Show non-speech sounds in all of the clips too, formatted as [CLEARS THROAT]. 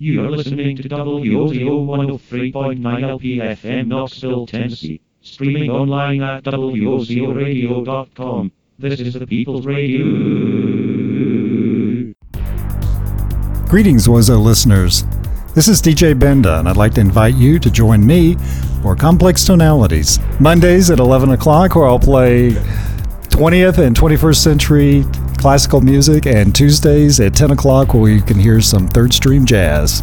You're listening to WOZO 103.9 LPFM Knoxville, Tennessee. Streaming online at WOZORadio.com. This is the People's Radio. Greetings, Wozo listeners. This is DJ Benda, and I'd like to invite you to join me for Complex Tonalities. Mondays at 11 o'clock, where I'll play 20th and 21st century classical music, and Tuesdays at 10 o'clock, where you can hear some third stream jazz.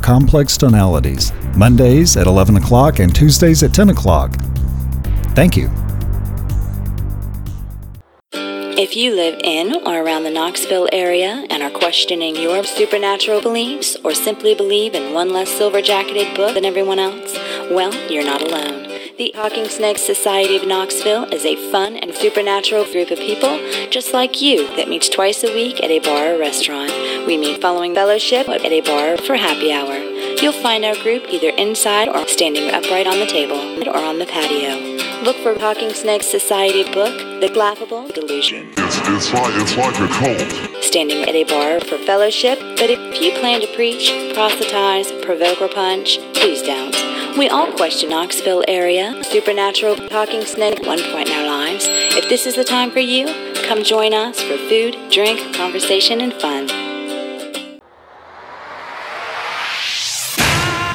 Complex Tonalities. Mondays at 11 o'clock and Tuesdays at 10 o'clock. Thank you. If you live in or around the Knoxville area and are questioning your supernatural beliefs or simply believe in one less silver jacketed book than everyone else, well, you're not alone. The Talking Snakes Society of Knoxville is a fun and supernatural group of people just like you that meets twice a week at a bar or restaurant. We meet following fellowship at a bar for happy hour. You'll find our group either inside or standing upright on the table or on the patio. Look for Talking Snakes Society book, The Laughable Delusion. It's, it's like it's like a cult. Standing at a bar for fellowship, but if you plan to preach, proselytize, provoke, or punch, please don't. We all question Knoxville area, supernatural talking snake at one point in our lives. If this is the time for you, come join us for food, drink, conversation, and fun.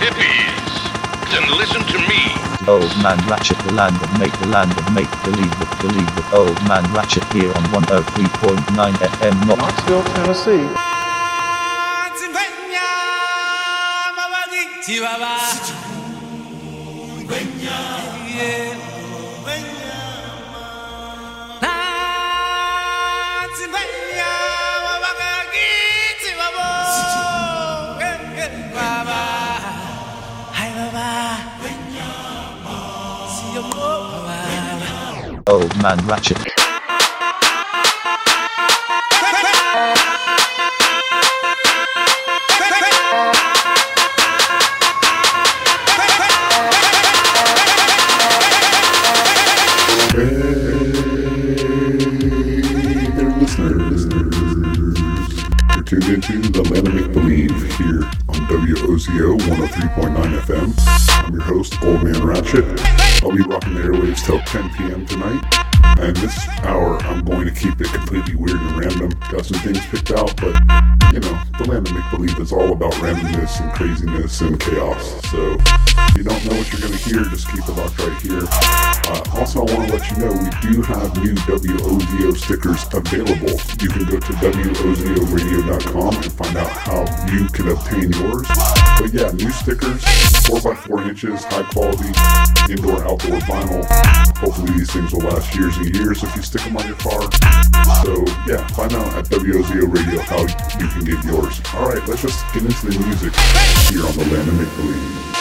Hippies, then listen to me. Old Man Ratchet, the land of make, the land of make believe, with believe with Old Man Ratchet here on 103.9 FM Knoxville, Tennessee. Old Man Ratchet. I'll be rocking the airwaves till 10 p.m. tonight. And this hour, I'm going to keep it completely weird and random. Got some things picked out, but you know, the Land of Make Believe is all about randomness and craziness and chaos. So if you don't know what you're going to hear, just keep it locked right here. Uh, also, I want to let you know we do have new WOZO stickers available. You can go to WOZORadio.com and find out how you can obtain yours. But yeah, new stickers, 4x4 inches, high quality, indoor, outdoor vinyl. Hopefully, these things will last years and years if you stick them on your car. So yeah, find out at WOZO Radio how you can get yours. All right, let's just get into the music here on the Land of Make Believe.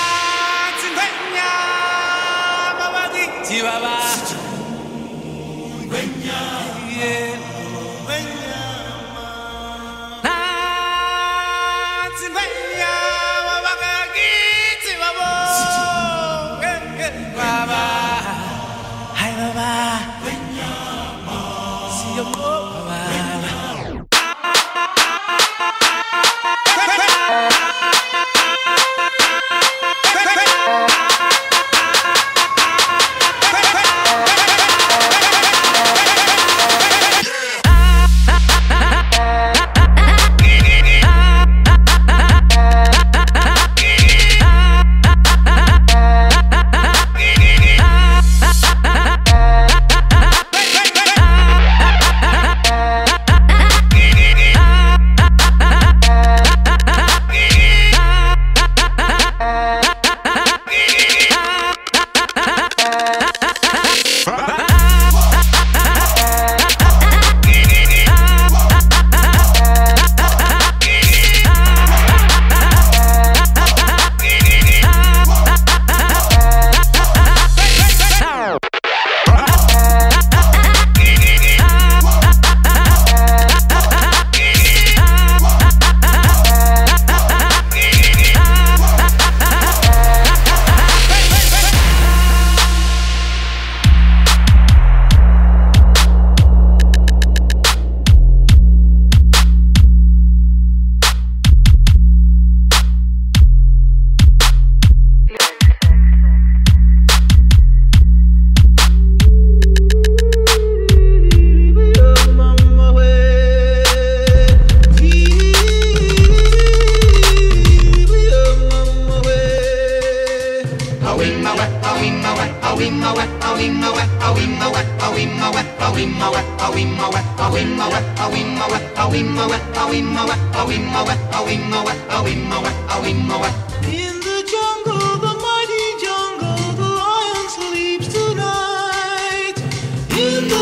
In the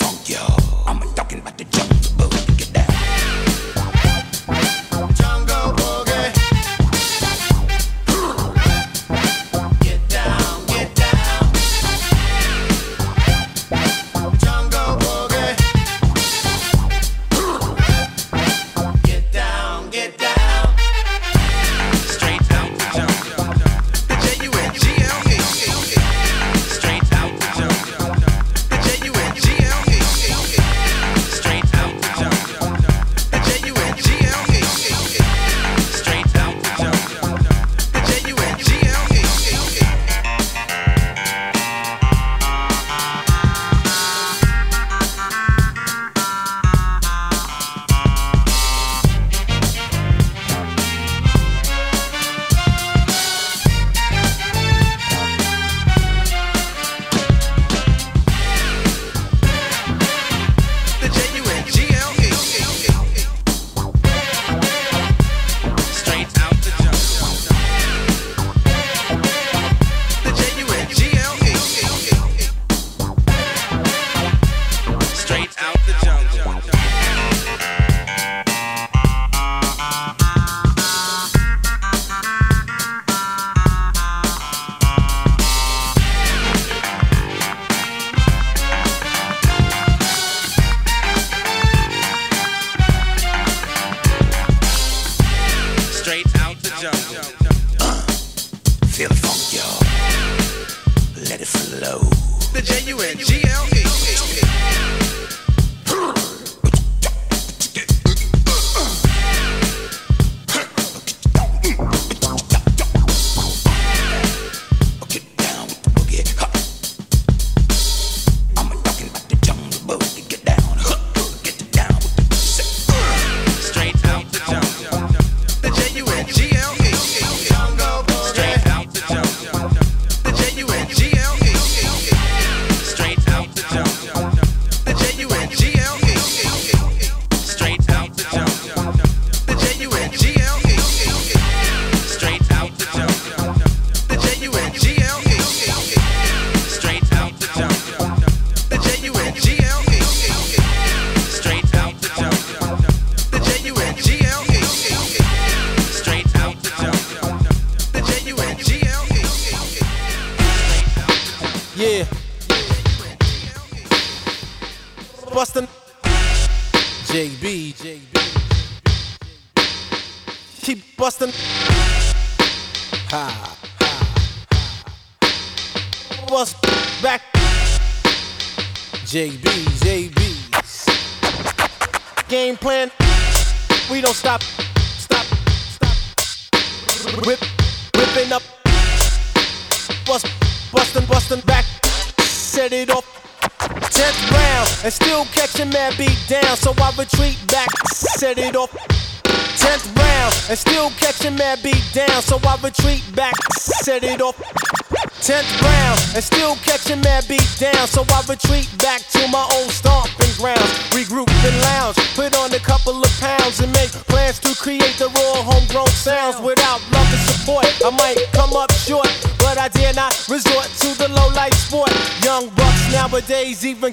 funk, y'all. I'm talking about the jungle. Jungle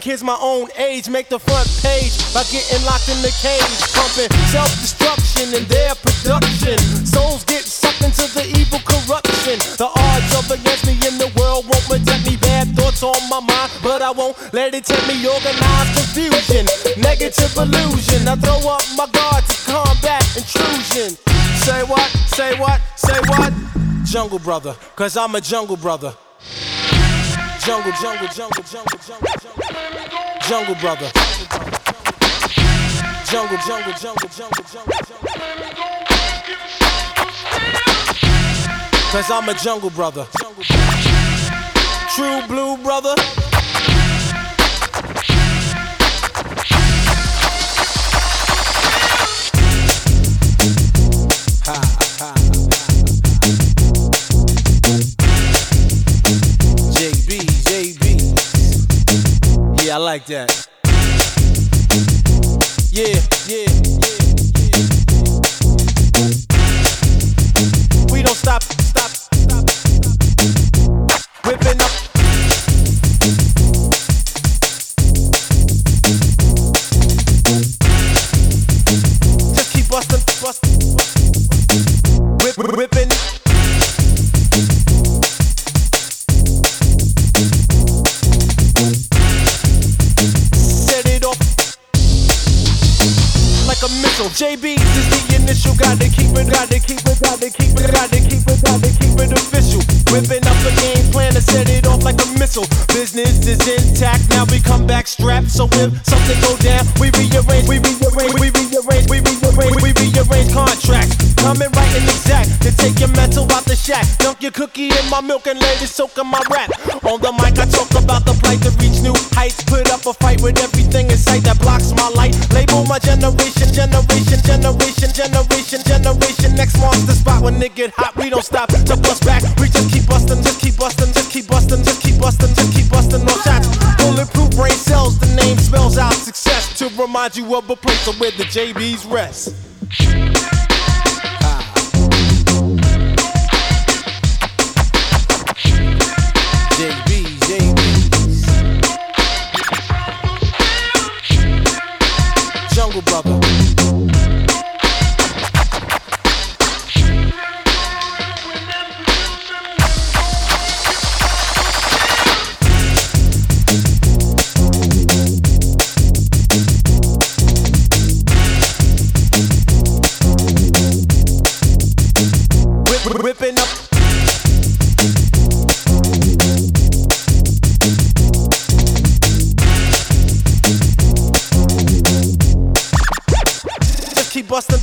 kids my own age, make the front page by getting locked in the cage, pumping self destruction in their production. Souls get sucked into the evil corruption. The odds of against me in the world won't protect me. Bad thoughts on my mind, but I won't let it tempt me. Organized confusion, negative illusion. I throw up my guard to combat intrusion. Say what? Say what? Say what? Jungle brother, cause I'm a jungle brother. Jungle, jungle, jungle, jungle, jungle, jungle. Jungle brother. Jungle, jungle, jungle, jungle, jungle, jungle. Cause I'm a jungle brother. True blue brother. I like that. Yeah, yeah, So if something go down, we rearrange, we rearrange, we rearrange, we rearrange, we rearrange contracts. Coming right and exact to take your mental out the shack. Dunk your cookie in my milk and let it soak in my rap. On the mic, I talk about the plight to reach new heights. Put up a fight with everything in sight that blocks my light. Label my generation, generation, generation, generation, generation. Next marks the spot when it get hot. We don't stop to bust back. We just keep busting, just keep busting, just keep busting, just keep busting, just keep busting no shots. Bulletproof brain cells, the name spells out success to remind you of a place where the JBs rest. Ah. JB. Jungle Brother. Busting.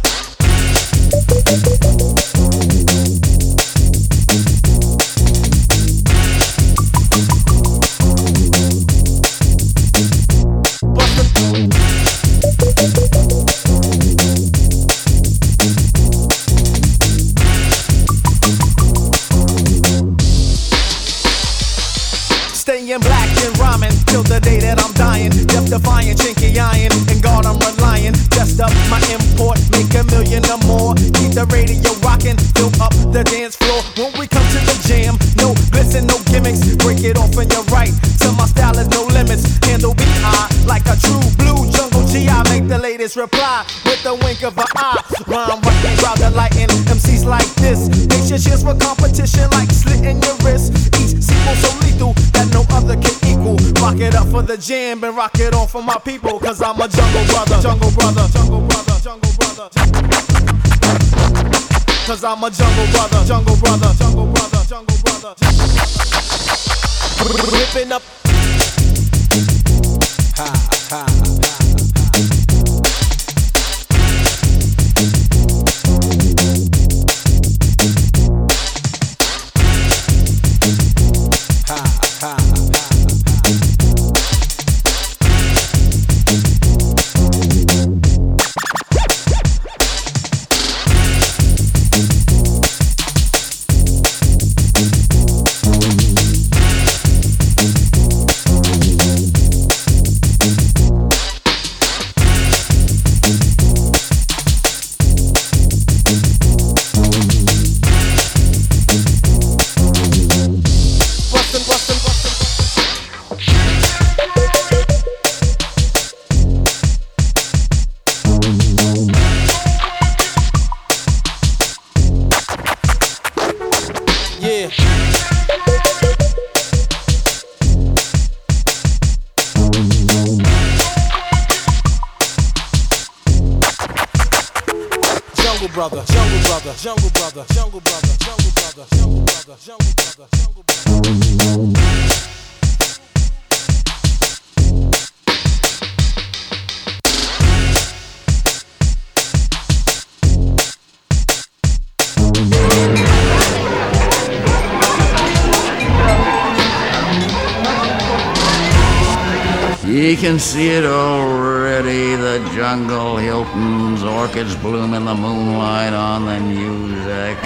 Staying black and till the day that I'm dying. Defying, chinky iron. And God, I'm relying. Just up my import, make a million or more. Keep the radio rocking, fill up the dance floor. When we come to the jam, no glisten, no gimmicks. Break it off and you're right. Till my style is no limits. Handle BI like a true blue jungle G. I make the latest reply with a wink of an eye. Rhyme right, rather lighten MCs like this. Your cheers for competition like slitting your wrist. Each sequel so lethal that no other can equal. Rock it up for the jam and rock it on for my people. Cause I'm a jungle brother, jungle brother, jungle brother, jungle brother. Cause I'm a jungle brother, jungle brother, jungle brother, jungle brother. Whipping up. Ha, ha. You can see it already, the jungle Hilton's orchids bloom in the moonlight on the music.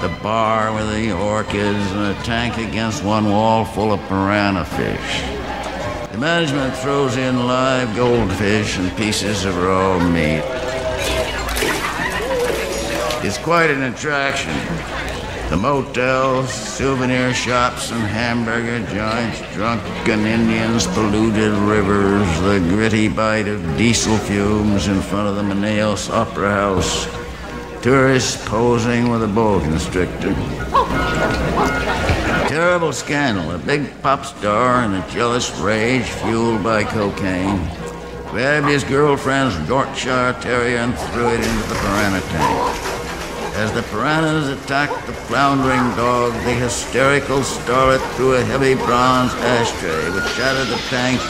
The bar with the orchids uh, and a tank against one wall full of piranha fish. The management throws in live goldfish and pieces of raw meat. It's quite an attraction. The motels, souvenir shops, and hamburger joints, drunken Indians, polluted rivers, the gritty bite of diesel fumes in front of the Manaus Opera House, tourists posing with a boa constrictor. Terrible scandal. A big pop star in a jealous rage fueled by cocaine grabbed his girlfriend's Yorkshire Terrier and threw it into the piranha tank. As the piranhas attacked the floundering dog, the hysterical starlet threw a heavy bronze ashtray which shattered the tank,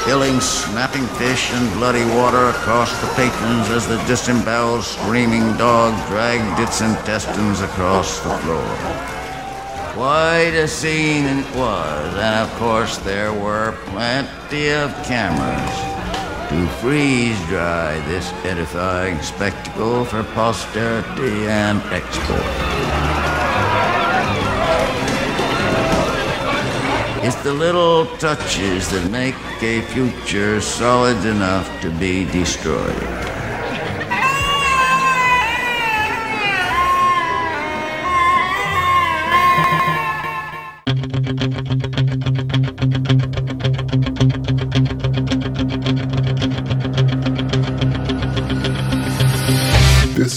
spilling snapping fish and bloody water across the patrons as the disemboweled screaming dog dragged its intestines across the floor. Quite a scene it was, and of course there were plenty of cameras to freeze dry this edifying spectacle for posterity and export. It's the little touches that make a future solid enough to be destroyed.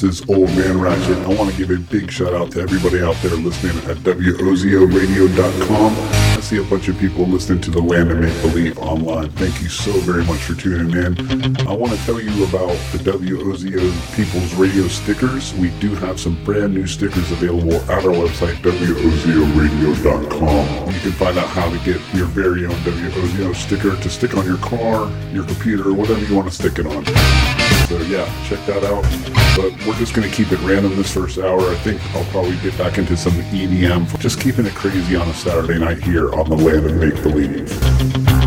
This is Old Man Ratchet. I want to give a big shout out to everybody out there listening at WOZORadio.com. I see a bunch of people listening to the Land of Make Believe online. Thank you so very much for tuning in. I want to tell you about the WOZO People's Radio stickers. We do have some brand new stickers available at our website, WOZORadio.com. You can find out how to get your very own WOZO sticker to stick on your car, your computer, whatever you want to stick it on. So yeah, check that out. But we're just gonna keep it random this first hour. I think I'll probably get back into some EDM. Just keeping it crazy on a Saturday night here on the land of make believe.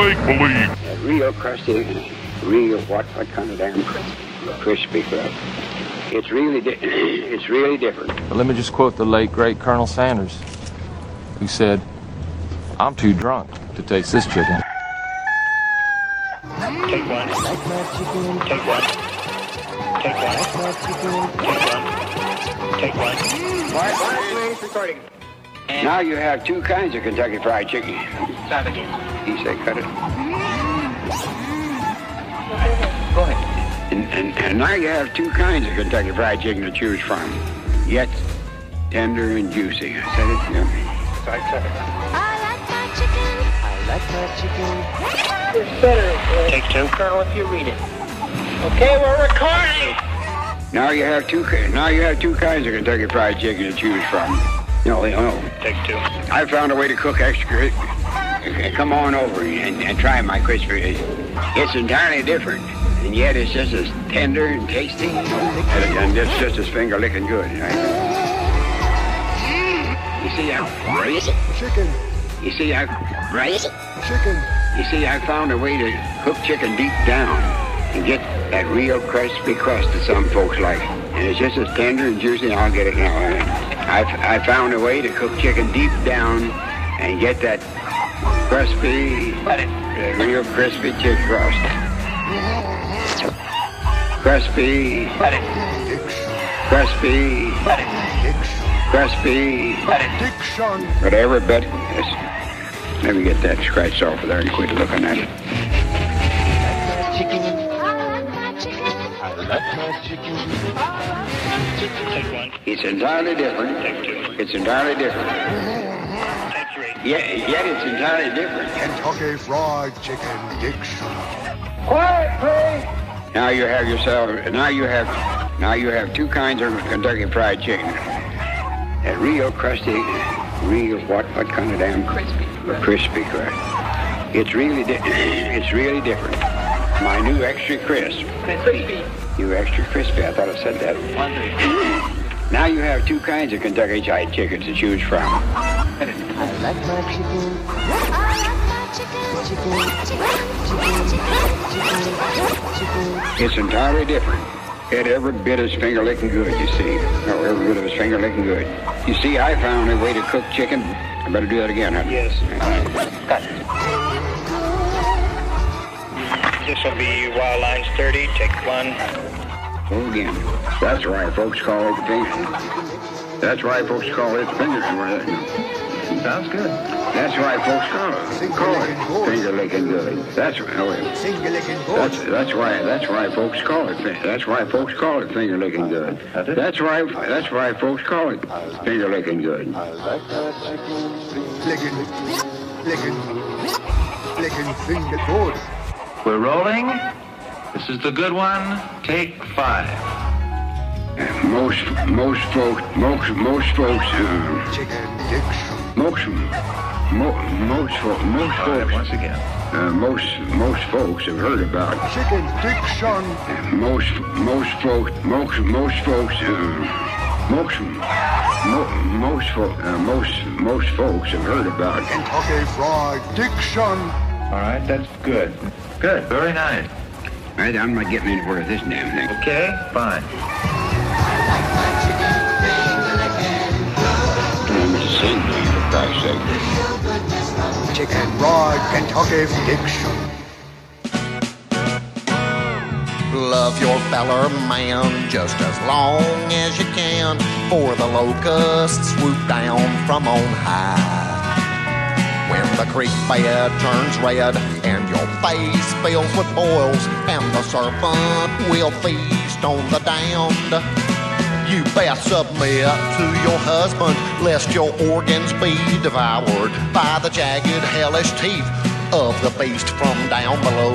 Make believe. Real crusty, real what? What kind of damn crispy? Crispy crust. It's really, di- [CLEARS THROAT] it's really different. But let me just quote the late, great Colonel Sanders, who said, I'm too drunk to taste this chicken. Take one. Take one. Take one. Take one. Take one. Quiet, quiet, please. Recording. Now you have two kinds of Kentucky Fried Chicken. Start again. He said, cut it. Go ahead. And, and, and now you have two kinds of Kentucky Fried Chicken to choose from. Yet tender and juicy. I said it. Yeah. So I said it. I like my chicken. It's better. Take two, Colonel, if you read it. Okay, we're recording. Now you have two. Now you have two kinds of Kentucky Fried Chicken to choose from. No, no. Take two. I found a way to cook extra. Come on over and, and try my crispy. It's entirely different, and yet it's just as tender and tasty, and, and it's just as finger licking good. Right? You see, I raise it. Chicken. You see, I raise it. Chicken. You see, I found a way to cook chicken deep down and get that real crispy crust that some folks like, and it's just as tender and juicy. I'll get it now. I, I found a way to cook chicken deep down and get that crispy, that real crispy chick crust. Crispy, crispy, crispy, whatever, but yes. let me get that scratched off of there and quit looking at it. It's entirely different. It's entirely different. Yet, yet it's entirely different. Kentucky Fried Chicken Dixon. Quiet, please. Now you have yourself. Now you have. Now you have two kinds of Kentucky Fried Chicken. That real crusty, real what? What kind of damn crispy? Crispy crust. It's really. Di- [CLEARS THROAT] it's really different. My new extra crisp. Crispy. New extra crispy. I thought I said that. Now you have two kinds of Kentucky Fried Chicken to choose from. I like my chicken. It's entirely different. It every bit as finger licking good, you see. No, every bit of his finger licking good. You see, I found a way to cook chicken. I better do that again, huh? Yes. Cut. This will be wild lines 30. Take one. So again. That's why folks call it finger. That's why folks call it finger. Sounds good. That's why folks call it. Call it finger licking good. That's right. Oh, yeah. Finger licking That's that's why that's why folks call it. fin- That's why folks call it finger licking good. That's why that's why folks call it finger licking good. Licking, licking, licking finger good. We're rolling. This is the good one. Take five. Most most folks most most folks um, Chicken Dixon. most mo, most fo- most folks once again. Uh, most most folks have heard about Chicken Dixon. most most folks most most folks uh, most mo, most fo- uh, most most folks have heard about Kentucky Fried Dixon. All right, that's good. Good. Very nice. Right, I'm not getting anywhere with this damn thing. Okay, fine. I'm sing to you, for Christ's sake. Chicken Fried Kentucky Dixon. Love your feller man just as long as you can, for the locusts swoop down from on high. When the creek bed turns red face fills with boils, and the serpent will feast on the damned. You best submit to your husband, lest your organs be devoured by the jagged, hellish teeth of the beast from down below.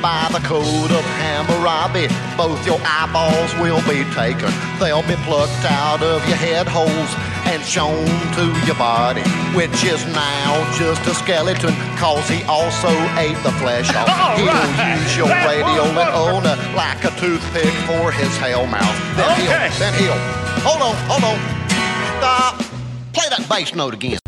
By the code of Hammurabi, both your eyeballs will be taken. They'll be plucked out of your head holes and shown to your body, which is now just a skeleton, cause he also ate the flesh off. [LAUGHS] All He'll right. use your Hey, radio whoa, whoa, and own it like a toothpick for his hell mouth. Then Okay. he'll, then he'll. Hold on, hold on. Stop. Play that bass note again.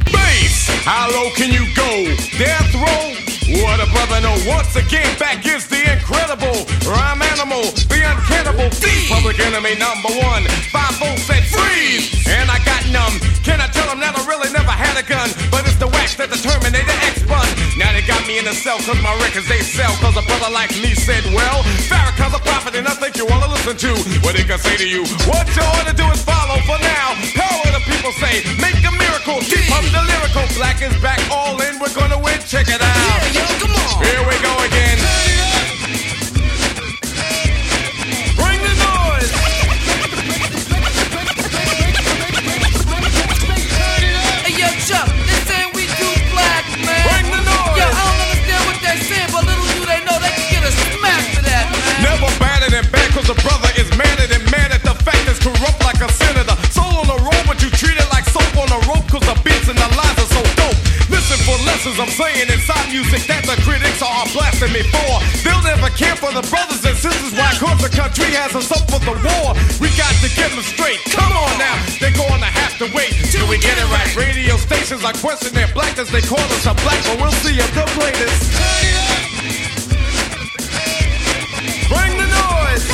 How low can you go? Death row? What a brother, no. Once again, back is the incredible rhyme animal, the uncannibal public enemy number one. Five volts said freeze, and I got numb. Can I tell them that I really never had a gun? But it's the wax that the Terminator X spun. Now they got me in a cell, cause my records they sell. Cause a brother like me said, well, Farrakhan's a prophet, and I think you wanna listen to what he can say to you. What you ought to do is follow for now. Lyrical. Black is back, questioning their blackness. They call us a black, but we'll see if play this. Bring the noise.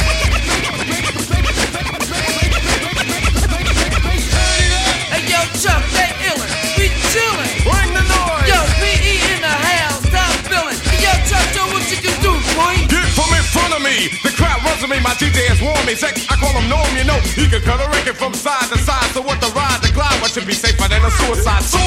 Hey, yo, Chuck, they illin'. We chillin'. Bring the noise. Yo, PE in the house, stop feeling. Hey, yo, Chuck, show what you can do, boy. Get from in front of me. The crowd runs to me. My DJ has warned me. Sex, I call him Norm, you know. He can cut a record from side to side. So what the ride, the glide, what should be safer than a suicide? Soul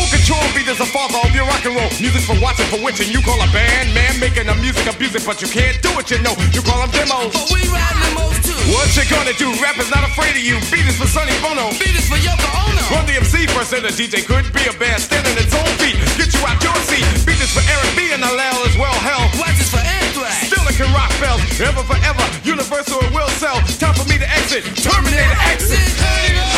beat is the father of your rock and roll. Music for watching, for witching. You call a band, man, making a music abuse it, but you can't do it, you know. You call them demos. But we ride limos too. What you gonna do? Rap is not afraid of you. Beat is for Sonny Bono. Beat is for Yoko Ono. Run-DMC first, and the DJ could be a band standing its own feet. Get you out your seat. Beat is for Eric B and LL as well. Hell, Watch is for Anthrax. Still it can rock bells, ever forever. Universal it will sell. Time for me to exit. Terminator exit. Bring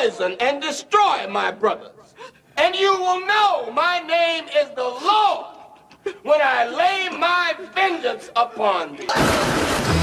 poison and destroy my brothers. And you will know my name is the Lord when I lay my vengeance upon thee.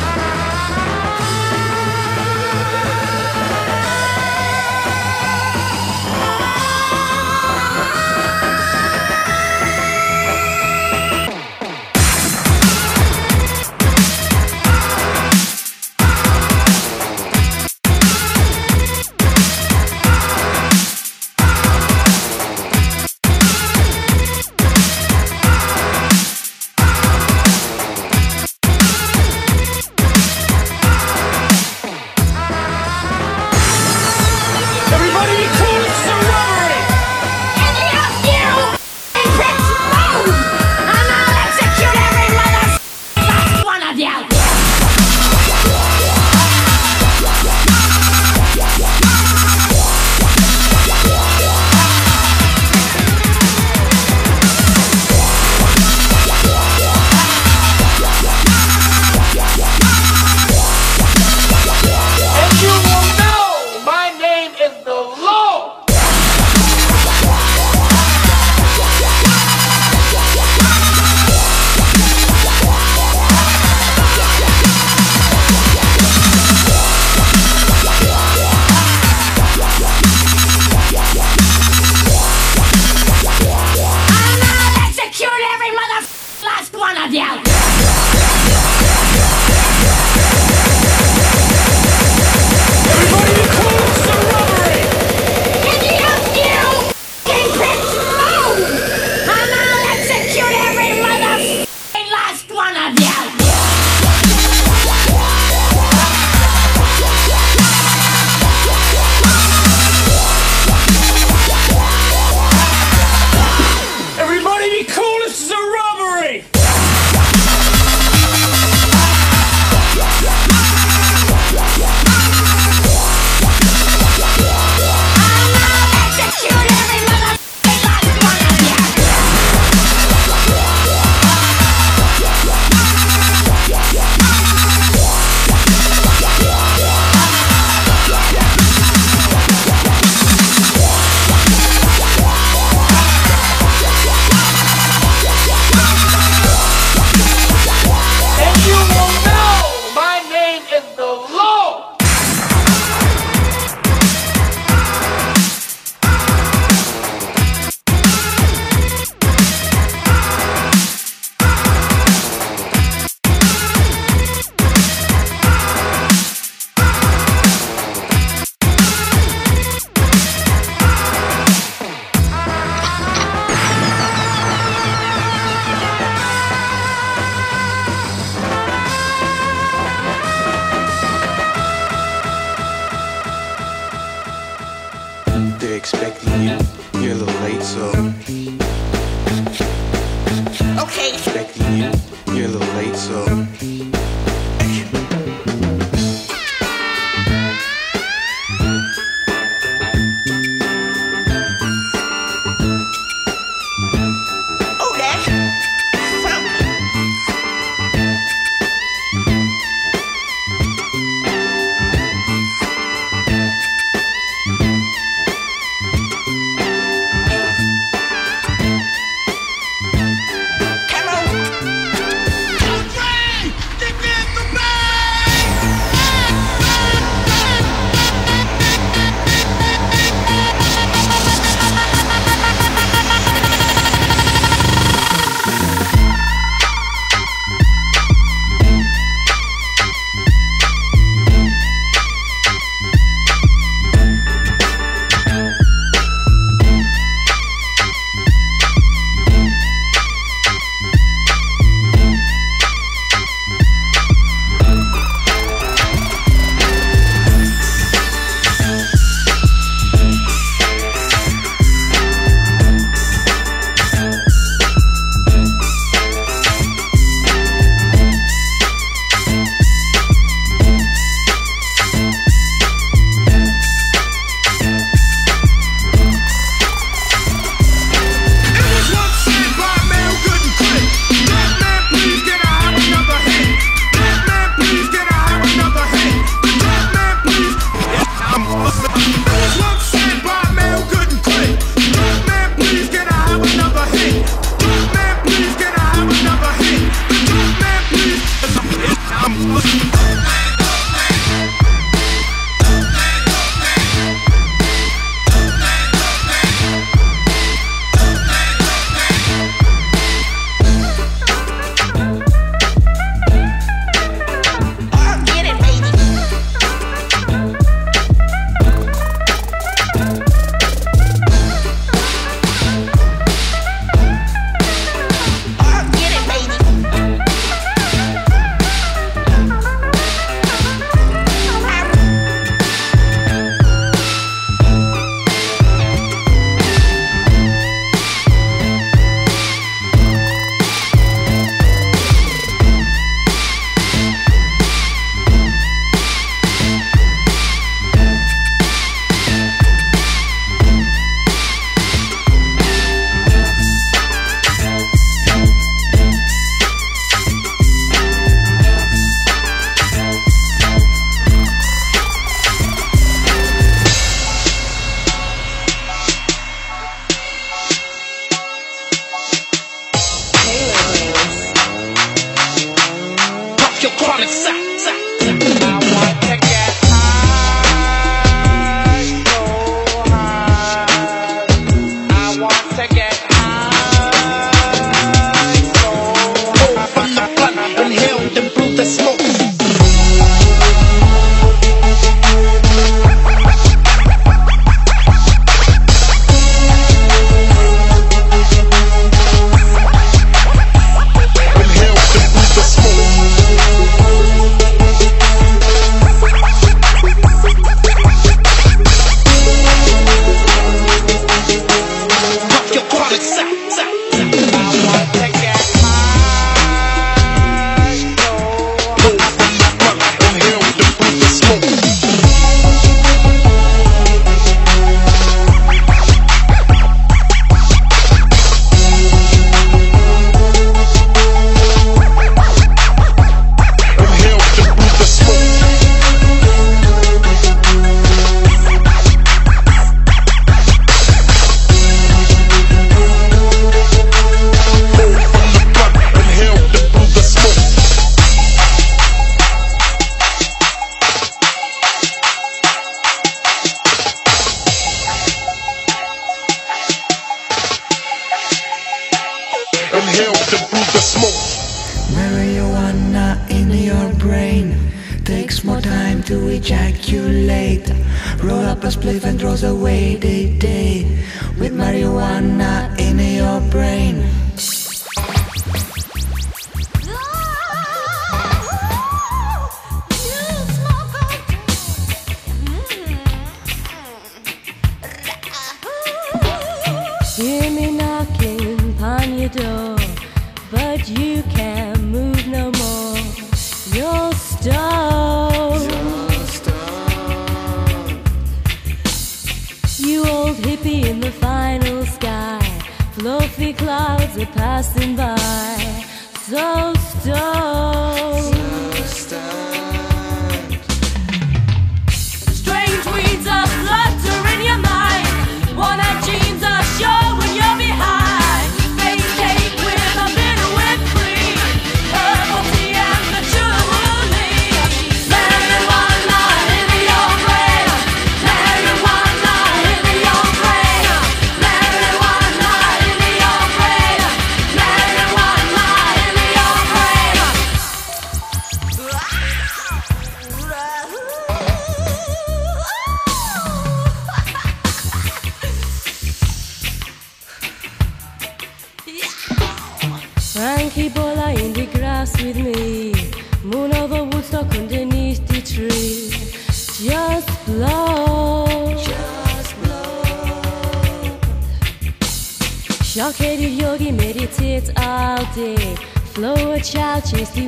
meditative yogi meditates all day. Flow a child, chase the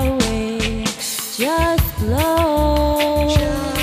away. Just flow. Just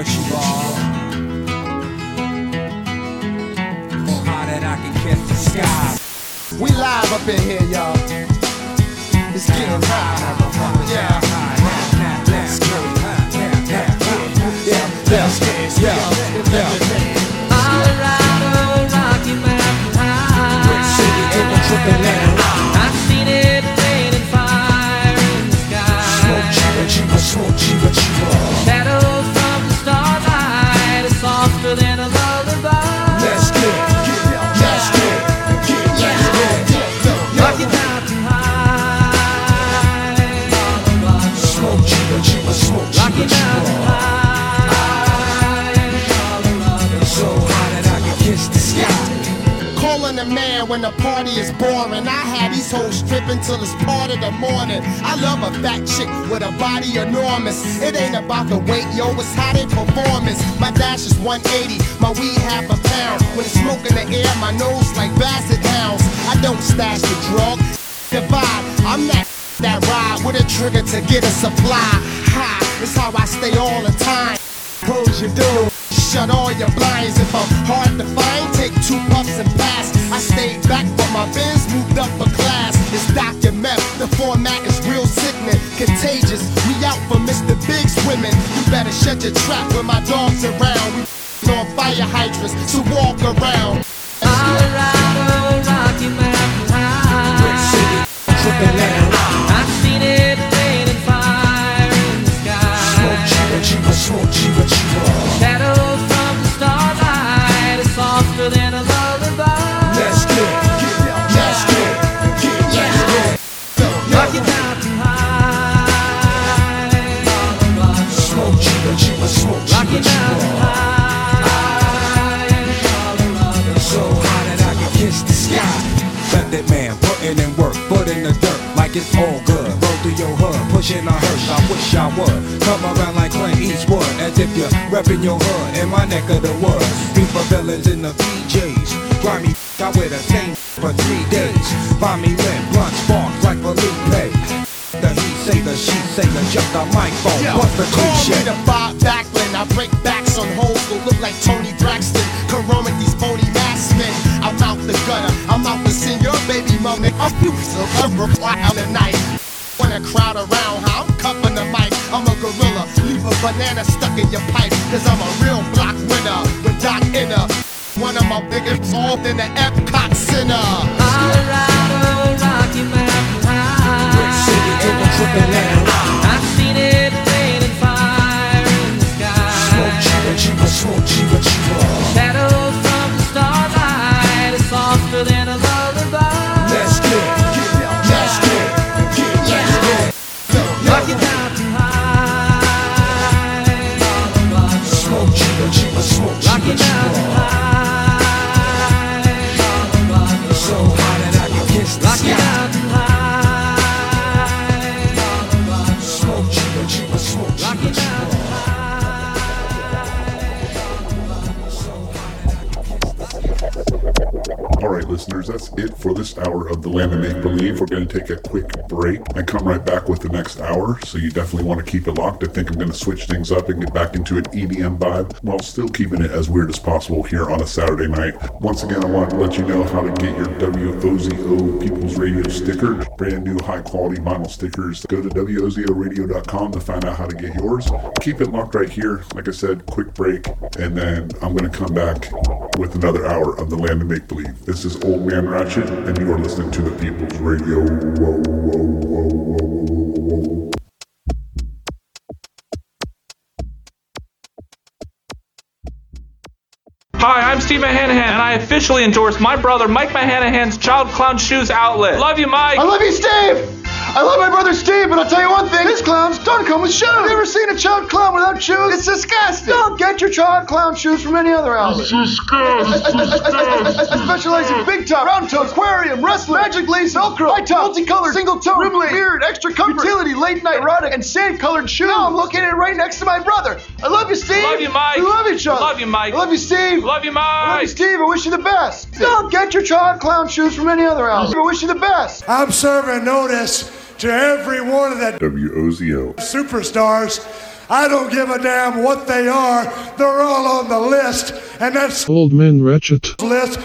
We It ain't about the weight, yo, it's how they performance. My dash is 180, my weed half a pound. When it's smoke in the air, my nose like basset hounds. I don't stash the drug, the vibe. I'm that that ride with a trigger to get a supply. High, it's how I stay all the time. Close your door. Shut all your blinds if I'm hard to find. Take two puffs and pass. I stayed back, but my Benz moved up Swimming. You better shut your trap when my dog's around. We on fire hydrants, to walk around. Colorado, the it's all good. Roll through your hood, pushing a hearse, I wish I would. Come around like Clint Eastwood, as if you're repping your hood in my neck of the woods. Beeper villains in the PJs. Grimy, I with a same for three days. Find me lit, blunt sparks like Felipe. The he say, the she say, the just a microphone. Yo, What's the call me cliche? the Bob Backlund. I break backs on hoes who look like Toni Braxton. Come with these phony mass men. I'm out the gutter. Your baby mama. I'm so reply out the night. When a crowd around, how I'm cuffing the mic. I'm a gorilla. Leave a banana stuck in your pipe. Cause I'm a real block winner. With Doc Inner. One of my biggest off in the Epcot Center. Colorado, Rocky Mountain High. I've seen the Land of Make. We're going to take a quick break and come right back with the next hour. So you definitely want to keep it locked. I think I'm going to switch things up and get back into an EDM vibe while still keeping it as weird as possible here on a Saturday night. Once again, I want to let you know how to get your WOZO People's Radio sticker. Brand new high quality vinyl stickers. Go to WOZORadio.com to find out how to get yours. Keep it locked right here. Like I said, quick break, and then I'm going to come back with another hour of the Land of Make Believe. This is Old Man Ratchet, and you are listening to the People's Radio. Hi, I'm Steve Mahanahan, and I officially endorse my brother Mike Mahanahan's Child Clown Shoes outlet. Love you, Mike. I love you, Steve! I love my brother Steve, but I'll tell you one thing. These clowns don't come with shoes. Have you seen a child clown without shoes? It's disgusting. Don't get your child clown shoes from any other outlet. It's disgusting. I specialize in big top, round toe, aquarium, wrestling, magic lace, velcro, high top, multicolored, single tone, ribbling, beard, extra comfort, utility, late night, erotic, and sand colored shoes. Now I'm located right next to my brother. I love you, Steve. Love you, Mike. We love each other. Love you, Mike. I love you, Steve. Love you, Mike. I love you, Steve. I wish you the best. Don't get your child clown shoes from any other outlet. I wish you the best. I'm serving notice to every one of the WOZO. superstars I don't give a damn what they are. They're all on the list, and that's Old Man Ratchet. list